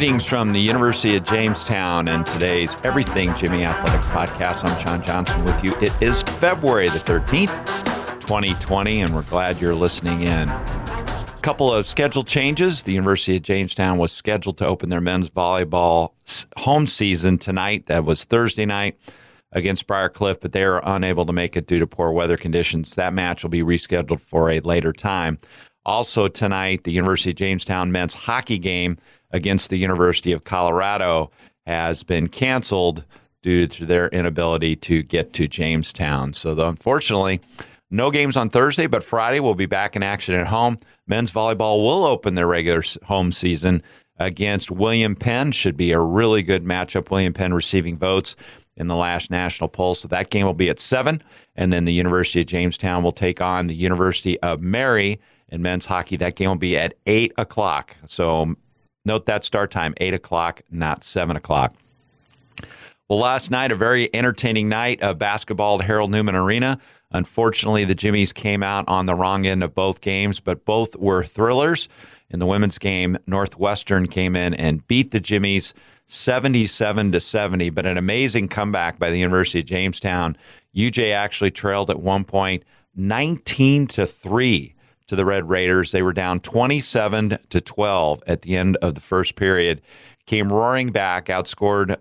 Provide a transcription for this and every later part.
Greetings from the University of Jamestown and today's Everything Jimmy Athletics podcast. I'm Sean Johnson with you. It is February the 13th, 2020, and we're glad you're listening in. A couple of schedule changes. The University of Jamestown was scheduled to open their men's volleyball home season tonight. That was Thursday night against Briarcliff, but they are unable to make it due to poor weather conditions. That match will be rescheduled for a later time. Also, tonight, the University of Jamestown men's hockey game against the University of Colorado has been canceled due to their inability to get to Jamestown. So, the, unfortunately, no games on Thursday, but Friday we'll be back in action at home. Men's volleyball will open their regular home season against William Penn. Should be a really good matchup. William Penn receiving votes in the last national poll. So that game will be at 7. And then the University of Jamestown will take on the University of Mary in men's hockey. That game will be at 8 o'clock. So note that start time, 8 o'clock, not 7 o'clock. Well, last night, a very entertaining night of basketball at Harold Newman Arena. Unfortunately, the Jimmies came out on the wrong end of both games, but both were thrillers. In the women's game, Northwestern came in and beat the Jimmies 77 to 70, but an amazing comeback by the University of Jamestown. UJ actually trailed at one point 19 to 3 to the Red Raiders. They were down 27 to 12 at the end of the first period. Came roaring back, outscored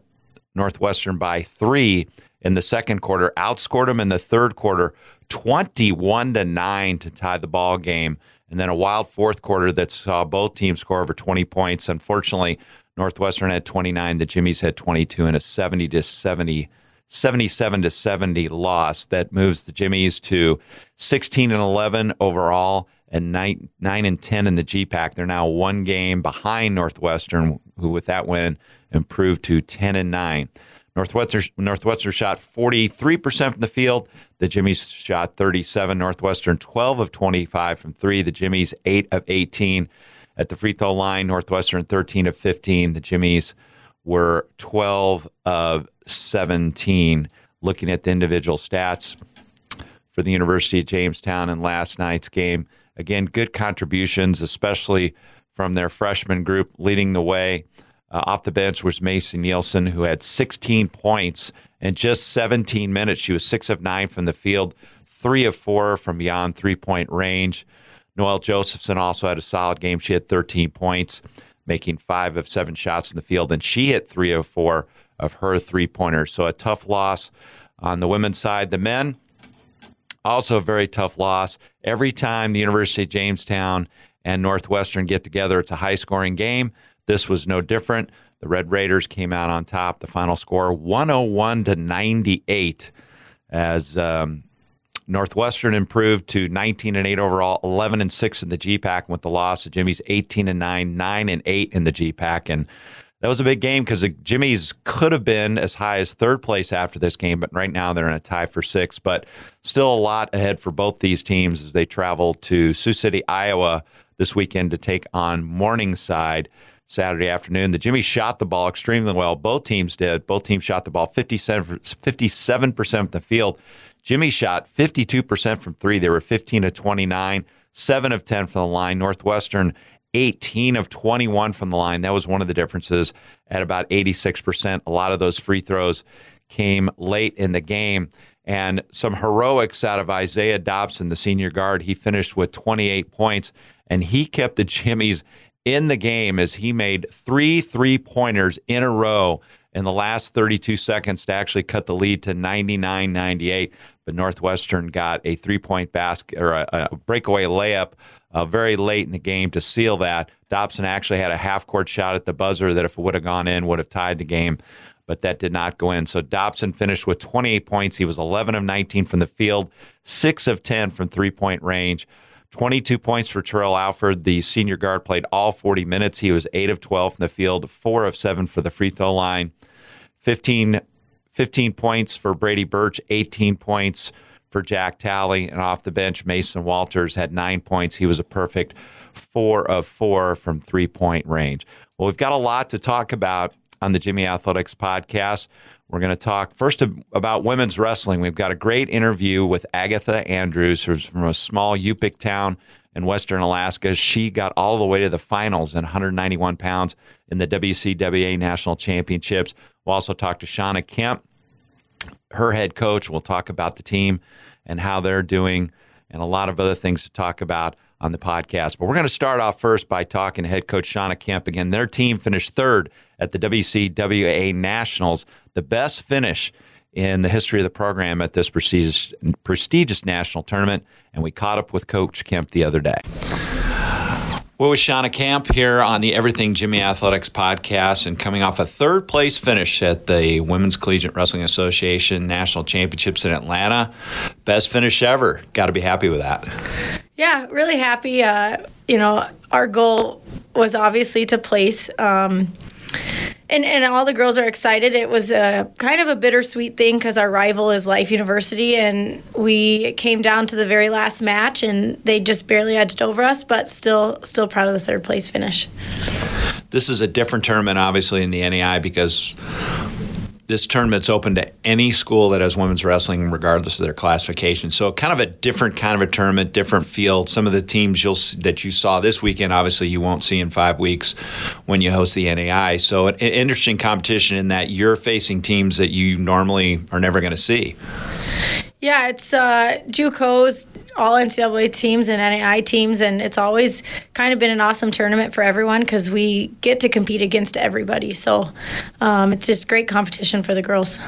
Northwestern by 3 in the second quarter, outscored them in the third quarter 21 to 9 to tie the ball game. And then a wild fourth quarter that saw both teams score over 20 points. Unfortunately, Northwestern had 29, the Jimmies had 22 and a 70 to 70 77 to 70 loss that moves the Jimmies to 16 and 11 overall and 9, 9 and 10 in the GPAC. They're now one game behind Northwestern, who with that win improved to 10 and 9. Northwestern, Northwestern shot 43% from the field. The Jimmies shot 37. Northwestern 12 of 25 from three. The Jimmies 8 of 18 at the free throw line. Northwestern 13 of 15. The Jimmies were 12 of 17. Looking at the individual stats for the University of Jamestown in last night's game, again, good contributions, especially from their freshman group leading the way. Uh, off the bench was Macy Nielsen, who had 16 points in just 17 minutes. She was six of nine from the field, three of four from beyond three point range. Noelle Josephson also had a solid game. She had 13 points, making five of seven shots in the field, and she hit three of four of her three pointers. So a tough loss on the women's side. The men, also a very tough loss. Every time the University of Jamestown and Northwestern get together, it's a high scoring game. This was no different. The Red Raiders came out on top. The final score 101 to 98 as um, Northwestern improved to 19 and 8 overall, 11 and 6 in the GPAC with the loss. of Jimmy's 18 and 9, 9 and 8 in the GPAC. And that was a big game because the Jimmy's could have been as high as third place after this game, but right now they're in a tie for six. But still a lot ahead for both these teams as they travel to Sioux City, Iowa this weekend to take on Morningside. Saturday afternoon. The Jimmy shot the ball extremely well. Both teams did. Both teams shot the ball 57, 57% from the field. Jimmy shot 52% from three. They were 15 of 29, 7 of 10 from the line. Northwestern, 18 of 21 from the line. That was one of the differences at about 86%. A lot of those free throws came late in the game. And some heroics out of Isaiah Dobson, the senior guard. He finished with 28 points, and he kept the Jimmies in the game as he made three three pointers in a row in the last 32 seconds to actually cut the lead to 99 98. But Northwestern got a three point basket or a, a breakaway layup uh, very late in the game to seal that. Dobson actually had a half court shot at the buzzer that, if it would have gone in, would have tied the game. But that did not go in. So Dobson finished with 28 points. He was 11 of 19 from the field, 6 of 10 from three point range. 22 points for Terrell Alford. The senior guard played all 40 minutes. He was 8 of 12 from the field, 4 of 7 for the free throw line. 15, 15 points for Brady Birch, 18 points for Jack Talley. And off the bench, Mason Walters had 9 points. He was a perfect 4 of 4 from three point range. Well, we've got a lot to talk about on the Jimmy Athletics podcast. We're going to talk first about women's wrestling. We've got a great interview with Agatha Andrews, who's from a small Yupik town in Western Alaska. She got all the way to the finals in 191 pounds in the WCWA National Championships. We'll also talk to Shauna Kemp, her head coach. We'll talk about the team and how they're doing and a lot of other things to talk about on the podcast. But we're going to start off first by talking to head coach Shauna Kemp again. Their team finished third at the WCWA Nationals, the best finish in the history of the program at this prestigious, prestigious national tournament. And we caught up with Coach Kemp the other day. Well, with Shauna Kemp here on the Everything Jimmy Athletics podcast and coming off a third place finish at the Women's Collegiate Wrestling Association National Championships in Atlanta. Best finish ever. Got to be happy with that. Yeah, really happy. Uh, you know, our goal was obviously to place. Um, and, and all the girls are excited. It was a kind of a bittersweet thing because our rival is Life University, and we came down to the very last match, and they just barely edged over us, but still still proud of the third place finish. This is a different tournament, obviously, in the NAI because this tournament's open to any school that has women's wrestling, regardless of their classification. So, kind of a different kind of a tournament, different field. Some of the teams you'll that you saw this weekend, obviously, you won't see in five weeks when you host the NAI. So, an, an interesting competition in that you're facing teams that you normally are never going to see. Yeah, it's uh, JUCOs, all NCAA teams and NAI teams, and it's always kind of been an awesome tournament for everyone because we get to compete against everybody. So um, it's just great competition for the girls.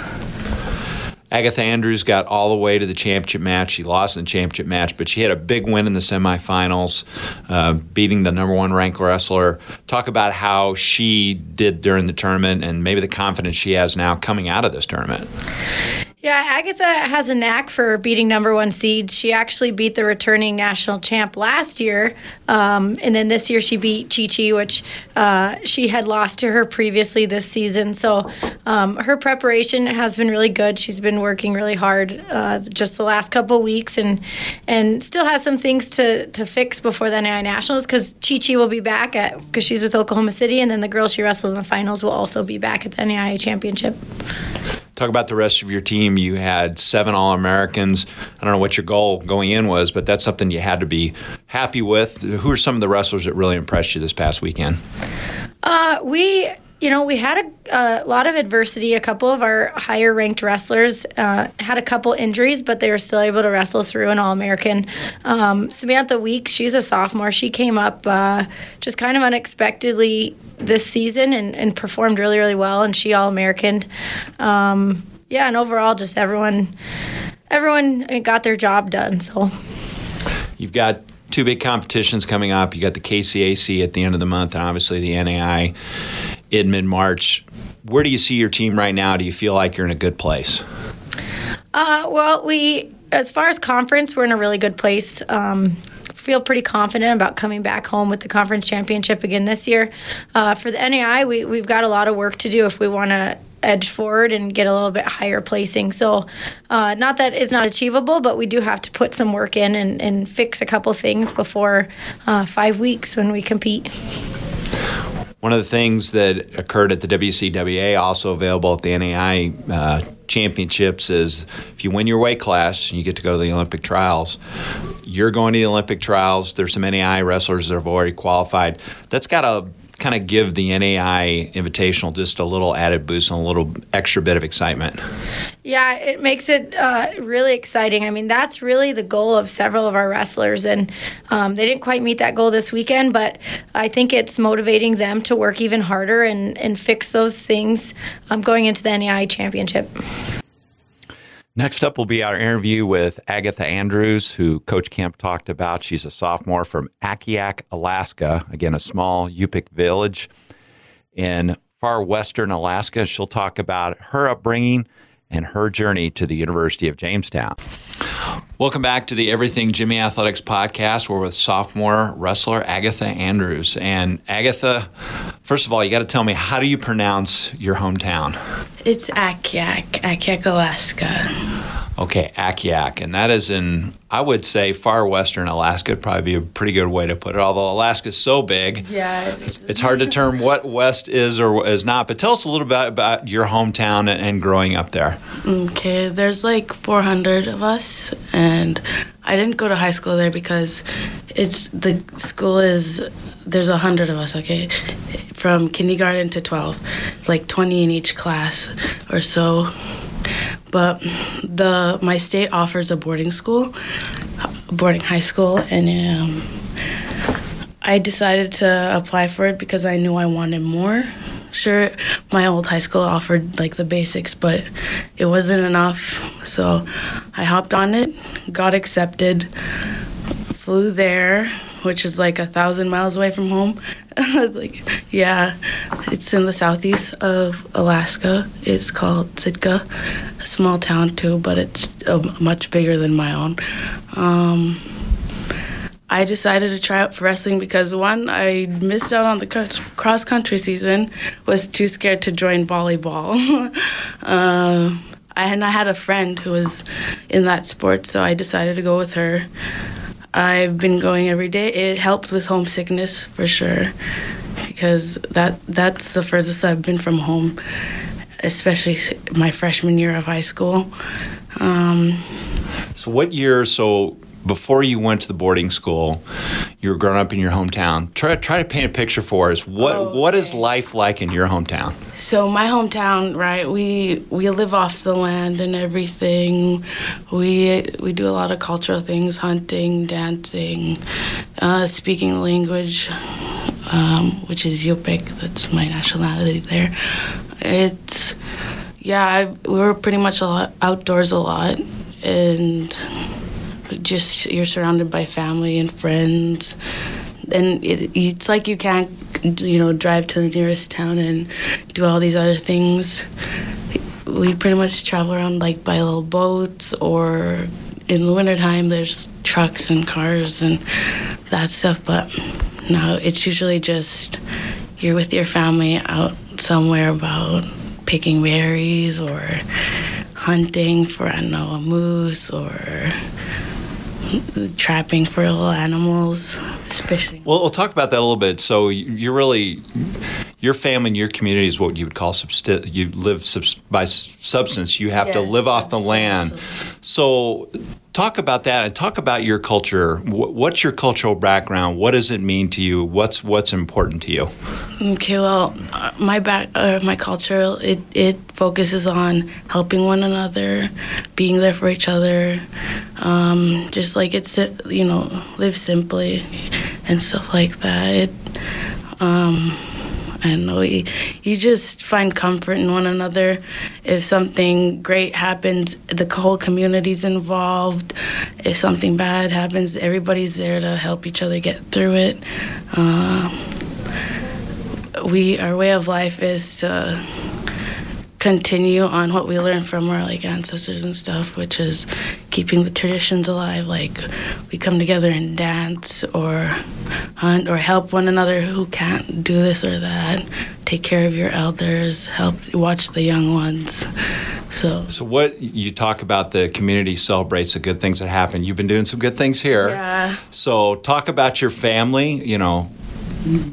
Agatha Andrews got all the way to the championship match. She lost in the championship match, but she had a big win in the semifinals, uh, beating the number one ranked wrestler. Talk about how she did during the tournament and maybe the confidence she has now coming out of this tournament. Yeah, Agatha has a knack for beating number one seeds. She actually beat the returning national champ last year, um, and then this year she beat Chi Chi, which uh, she had lost to her previously this season. So um, her preparation has been really good. She's been working really hard uh, just the last couple weeks, and and still has some things to to fix before the NAI nationals because Chi Chi will be back at because she's with Oklahoma City, and then the girl she wrestles in the finals will also be back at the NAI championship. Talk about the rest of your team. You had seven All Americans. I don't know what your goal going in was, but that's something you had to be happy with. Who are some of the wrestlers that really impressed you this past weekend? Uh, we you know, we had a, a, lot of adversity. A couple of our higher ranked wrestlers uh, had a couple injuries, but they were still able to wrestle through an All American. Um, Samantha Weeks, she's a sophomore. She came up uh, just kind of unexpectedly this season and, and performed really, really well, and she All American. Um, yeah, and overall, just everyone, everyone got their job done. So you've got two big competitions coming up. You got the KCAC at the end of the month, and obviously the NAI in mid March. Where do you see your team right now? Do you feel like you're in a good place? Uh, well, we, as far as conference, we're in a really good place. Um, feel pretty confident about coming back home with the conference championship again this year. Uh, for the NAI, we, we've got a lot of work to do if we want to edge forward and get a little bit higher placing. So, uh, not that it's not achievable, but we do have to put some work in and, and fix a couple things before uh, five weeks when we compete. One of the things that occurred at the WCWA, also available at the NAI uh, championships, is if you win your weight class, you get to go to the Olympic trials. You're going to the Olympic trials. There's some NAI wrestlers that have already qualified. That's got a kind of give the NAI Invitational just a little added boost and a little extra bit of excitement. Yeah, it makes it uh, really exciting. I mean, that's really the goal of several of our wrestlers, and um, they didn't quite meet that goal this weekend, but I think it's motivating them to work even harder and, and fix those things um, going into the NAI championship. Next up will be our interview with Agatha Andrews, who Coach Kemp talked about. She's a sophomore from Akiak, Alaska, again, a small Yupik village in far western Alaska. She'll talk about her upbringing and her journey to the University of Jamestown. Welcome back to the Everything Jimmy Athletics podcast. We're with sophomore wrestler Agatha Andrews. And Agatha, first of all, you got to tell me how do you pronounce your hometown? It's Akiak, Akiak, Alaska. Okay, Akiak, and that is in I would say far western Alaska would probably be a pretty good way to put it. Although Alaska's so big, yeah, it's, it's hard to term what west is or is not. But tell us a little bit about your hometown and, growing up there. Okay, there's like 400 of us, and I didn't go to high school there because it's the school is there's a hundred of us. Okay, from kindergarten to twelve, like twenty in each class or so. But the my state offers a boarding school, boarding high school, and um, I decided to apply for it because I knew I wanted more. Sure, my old high school offered like the basics, but it wasn't enough. So I hopped on it, got accepted, flew there, which is like a thousand miles away from home. like, yeah, it's in the southeast of Alaska. It's called Sitka, a small town too, but it's uh, much bigger than my own. Um, I decided to try out for wrestling because one, I missed out on the cross country season, was too scared to join volleyball. uh, and I had a friend who was in that sport, so I decided to go with her. I've been going every day. It helped with homesickness for sure, because that that's the furthest I've been from home, especially my freshman year of high school. Um, so, what year? So, before you went to the boarding school, you were growing up in your hometown. Try try to paint a picture for us. What oh, okay. what is life like in your hometown? So my hometown, right? We we live off the land and everything. We we do a lot of cultural things: hunting, dancing, uh, speaking the language, um, which is Yupik. That's my nationality there. It's yeah, I, we were pretty much a lot, outdoors a lot and just you're surrounded by family and friends. And it, it's like you can't you know drive to the nearest town and do all these other things. We pretty much travel around like by little boats or in the wintertime there's trucks and cars and that stuff but no it's usually just you're with your family out somewhere about picking berries or hunting for i don't know a moose or trapping for little animals, especially. Well, we'll talk about that a little bit. So you're really your family and your community is what you would call substi- you live subs- by substance. You have to live off the land. So talk about that and talk about your culture. What's your cultural background? What does it mean to you? What's what's important to you? Okay, well, uh, my back, uh, my culture, it it focuses on helping one another, being there for each other, um, just like it's you know live simply and stuff like that. It, um, I don't. You, just find comfort in one another. If something great happens, the whole community's involved. If something bad happens, everybody's there to help each other get through it. Uh, we our way of life is to continue on what we learned from our like ancestors and stuff, which is keeping the traditions alive. Like we come together and dance or hunt or help one another who can't do this or that. Take care of your elders, help watch the young ones. So, so what you talk about the community celebrates the good things that happen. You've been doing some good things here. Yeah. So talk about your family. You know,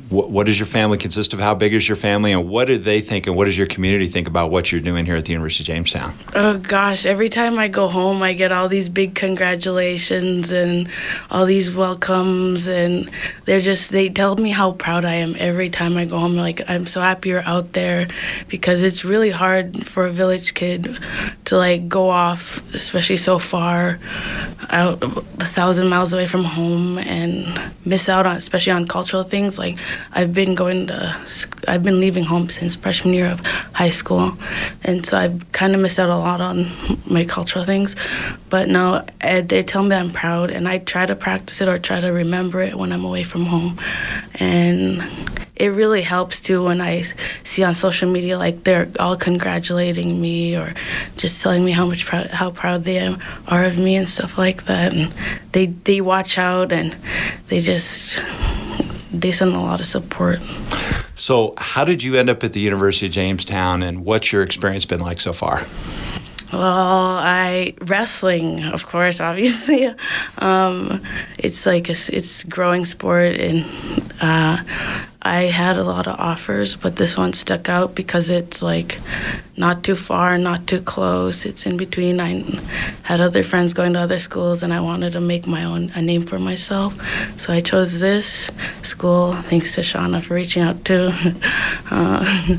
what, what, does your family consist of? How big is your family, and what do they think, and what does your community think about what you're doing here at the University of Jamestown? Oh gosh, every time I go home, I get all these big congratulations and all these welcomes, and they're just they tell me how proud I am every time I go home. Like I'm so happy you're out there because it's really hard for a village kid to like go off, especially so far out a thousand miles away from home and miss out on, especially on cultural things like I've been going to, I've been leaving home since freshman year of high school, and so I've kind of missed out a lot on my cultural things. But now eh, they tell me I'm proud, and I try to practice it or try to remember it when I'm away from home, and it really helps too when I see on social media like they're all congratulating me or just telling me how much proud, how proud they are of me and stuff like that. And they they watch out and they just they send a lot of support. So, how did you end up at the University of Jamestown, and what's your experience been like so far? Well, I wrestling, of course, obviously. Um, it's like a, it's growing sport, and uh, I had a lot of offers, but this one stuck out because it's like not too far, not too close. It's in between. I had other friends going to other schools, and I wanted to make my own a name for myself, so I chose this school. Thanks to Shauna for reaching out too. Uh,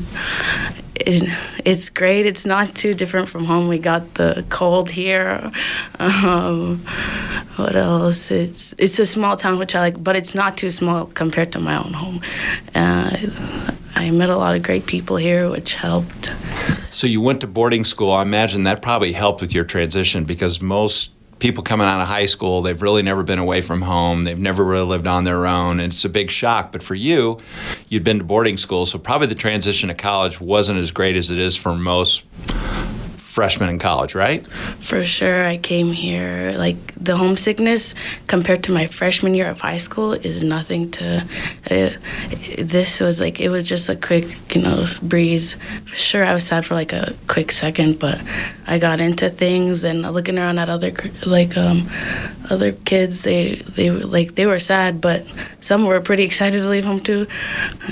it, it's great. It's not too different from home. We got the cold here. Um, what else? It's it's a small town which I like, but it's not too small compared to my own home. Uh, I met a lot of great people here, which helped. So you went to boarding school. I imagine that probably helped with your transition because most people coming out of high school, they've really never been away from home. They've never really lived on their own. And it's a big shock. But for you, you'd been to boarding school, so probably the transition to college wasn't as great as it is for most freshman in college, right? For sure. I came here, like, the homesickness compared to my freshman year of high school is nothing to. Uh, this was like, it was just a quick, you know, breeze. For sure, I was sad for like a quick second, but I got into things and looking around at other, like, um, other kids, they, they, like, they were sad, but some were pretty excited to leave home too.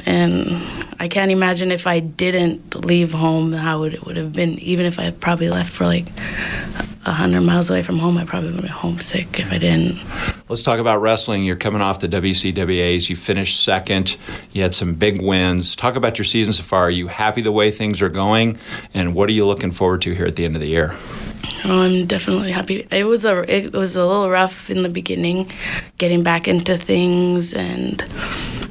And I can't imagine if I didn't leave home how it would have been, even if I probably left for like a hundred miles away from home, I probably would be homesick if I didn't. Let's talk about wrestling. You're coming off the WCWAs. You finished second. You had some big wins. Talk about your season so far. Are you happy the way things are going? And what are you looking forward to here at the end of the year? Oh, I'm definitely happy. It was a it was a little rough in the beginning, getting back into things and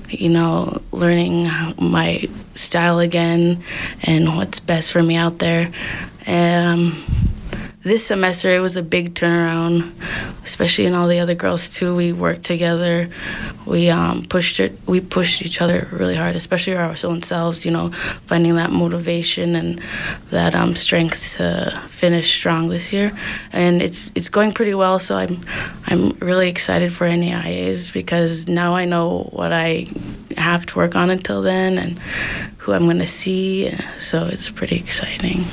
you know learning my style again and what's best for me out there. Um, this semester it was a big turnaround, especially in all the other girls too. We worked together. We um, pushed it. We pushed each other really hard, especially our own selves. You know, finding that motivation and that um, strength to finish strong this year. And it's it's going pretty well. So I'm I'm really excited for NAIAs because now I know what I have to work on until then and who I'm going to see. So it's pretty exciting.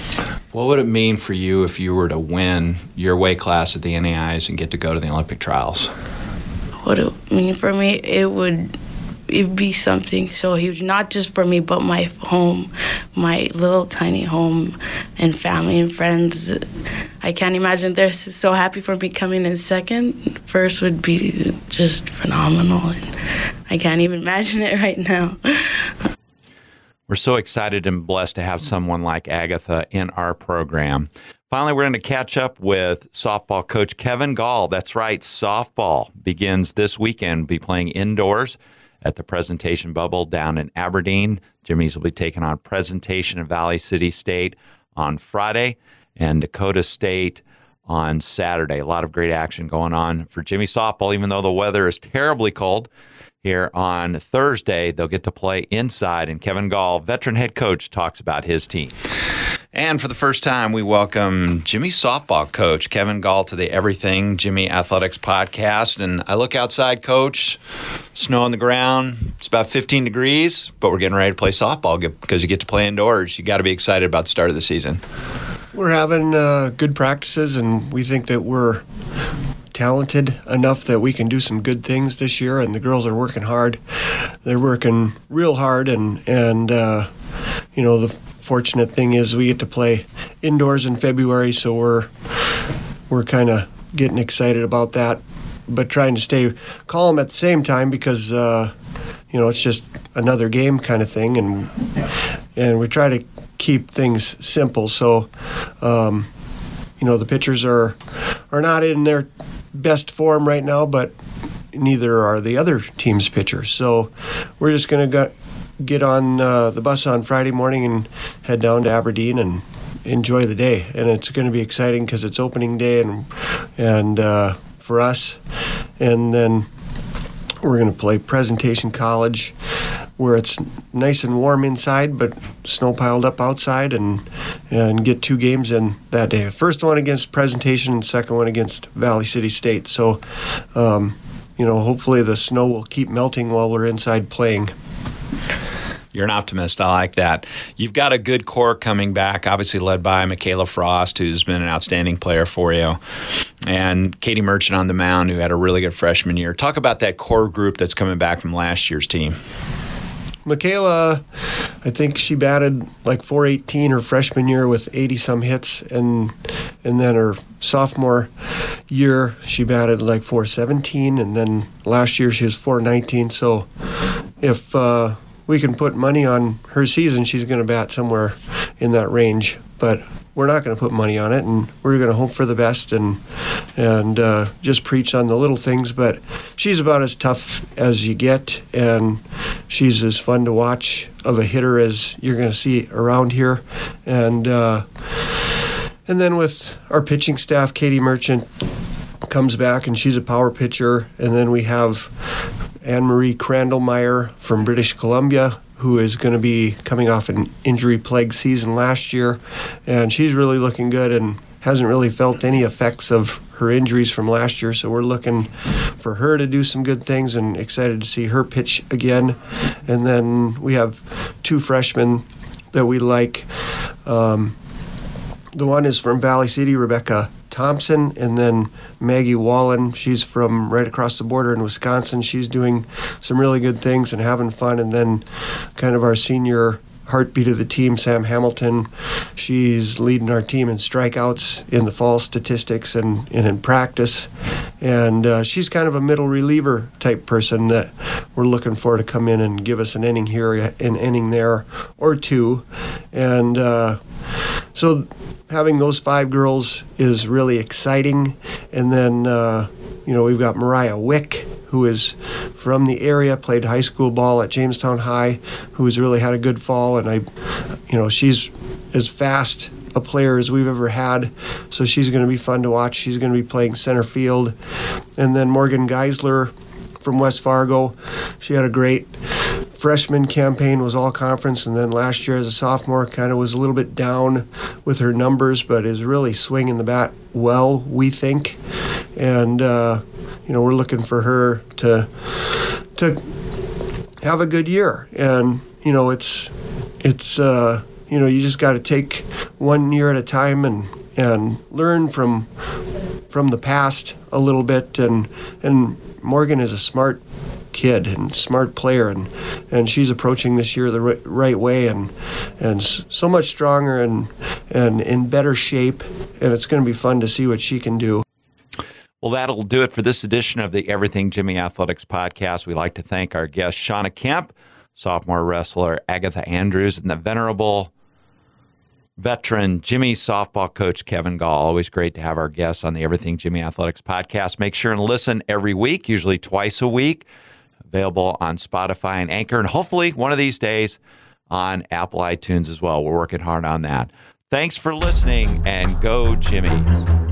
What would it mean for you if you were to win your weight class at the NAIs and get to go to the Olympic trials? What it mean for me, it would it'd be something so huge, not just for me, but my home, my little tiny home, and family and friends. I can't imagine they're so happy for me coming in second. First would be just phenomenal, and I can't even imagine it right now. We're so excited and blessed to have someone like Agatha in our program. Finally, we're going to catch up with softball coach Kevin Gall. That's right, softball begins this weekend. Be playing indoors at the presentation bubble down in Aberdeen. Jimmy's will be taking on presentation in Valley City State on Friday and Dakota State on Saturday. A lot of great action going on for Jimmy softball, even though the weather is terribly cold here on Thursday. They'll get to play inside, and Kevin Gall, veteran head coach, talks about his team. And for the first time, we welcome Jimmy softball coach Kevin Gall to the Everything Jimmy Athletics podcast. And I look outside, coach, snow on the ground. It's about 15 degrees, but we're getting ready to play softball because you get to play indoors. You got to be excited about the start of the season. We're having uh, good practices, and we think that we're talented enough that we can do some good things this year. And the girls are working hard. They're working real hard, and and uh, you know the fortunate thing is we get to play indoors in February, so we're we're kind of getting excited about that, but trying to stay calm at the same time because uh, you know it's just another game kind of thing, and and we try to keep things simple. So. Um, you know the pitchers are are not in their best form right now, but neither are the other team's pitchers. So we're just going to get on uh, the bus on Friday morning and head down to Aberdeen and enjoy the day. And it's going to be exciting because it's opening day and and uh, for us, and then we're going to play Presentation College, where it's nice and warm inside, but snow piled up outside, and and get two games in that day. First one against Presentation, and second one against Valley City State. So, um, you know, hopefully the snow will keep melting while we're inside playing. You're an optimist. I like that. You've got a good core coming back, obviously led by Michaela Frost, who's been an outstanding player for you, and Katie Merchant on the mound, who had a really good freshman year. Talk about that core group that's coming back from last year's team. Michaela, I think she batted like 418 her freshman year with 80 some hits, and and then her sophomore year she batted like 417, and then last year she was 419. So if uh, we can put money on her season, she's going to bat somewhere in that range. But we're not going to put money on it, and we're going to hope for the best and and uh, just preach on the little things. But she's about as tough as you get, and she's as fun to watch of a hitter as you're going to see around here. And uh, and then with our pitching staff, Katie Merchant comes back, and she's a power pitcher, and then we have Anne Marie Crandallmeyer from British Columbia who is going to be coming off an injury plagued season last year. And she's really looking good and hasn't really felt any effects of her injuries from last year. So we're looking for her to do some good things and excited to see her pitch again. And then we have two freshmen that we like. Um, the one is from Valley City, Rebecca Thompson, and then Maggie Wallen. She's from right across the border in Wisconsin. She's doing some really good things and having fun. And then, kind of our senior heartbeat of the team, Sam Hamilton. She's leading our team in strikeouts in the fall statistics and, and in practice. And uh, she's kind of a middle reliever type person that we're looking for to come in and give us an inning here, an inning there, or two. And uh, so having those five girls is really exciting. And then, uh, you know, we've got Mariah Wick, who is from the area, played high school ball at Jamestown High, who has really had a good fall. And I, you know, she's as fast a player as we've ever had. So she's going to be fun to watch. She's going to be playing center field. And then Morgan Geisler from West Fargo. She had a great freshman campaign was all conference, and then last year as a sophomore, kind of was a little bit down with her numbers, but is really swinging the bat well, we think. And uh, you know, we're looking for her to to have a good year. And you know, it's it's uh, you know, you just got to take one year at a time and and learn from from the past a little bit. And and Morgan is a smart kid and smart player, and and she's approaching this year the right, way, and and so much stronger and and in better shape, and it's going to be fun to see what she can do. Well, that'll do it for this edition of the Everything Jimmy Athletics podcast. We'd like to thank our guest, Shauna Kemp, sophomore wrestler Agatha Andrews, and the venerable veteran Jimmy softball coach Kevin Gall. Always great to have our guests on the Everything Jimmy Athletics podcast. Make sure and listen every week, usually twice a week available on Spotify and Anchor, and hopefully one of these days on Apple iTunes as well. We're working hard on that. Thanks for listening and go, Jimmy.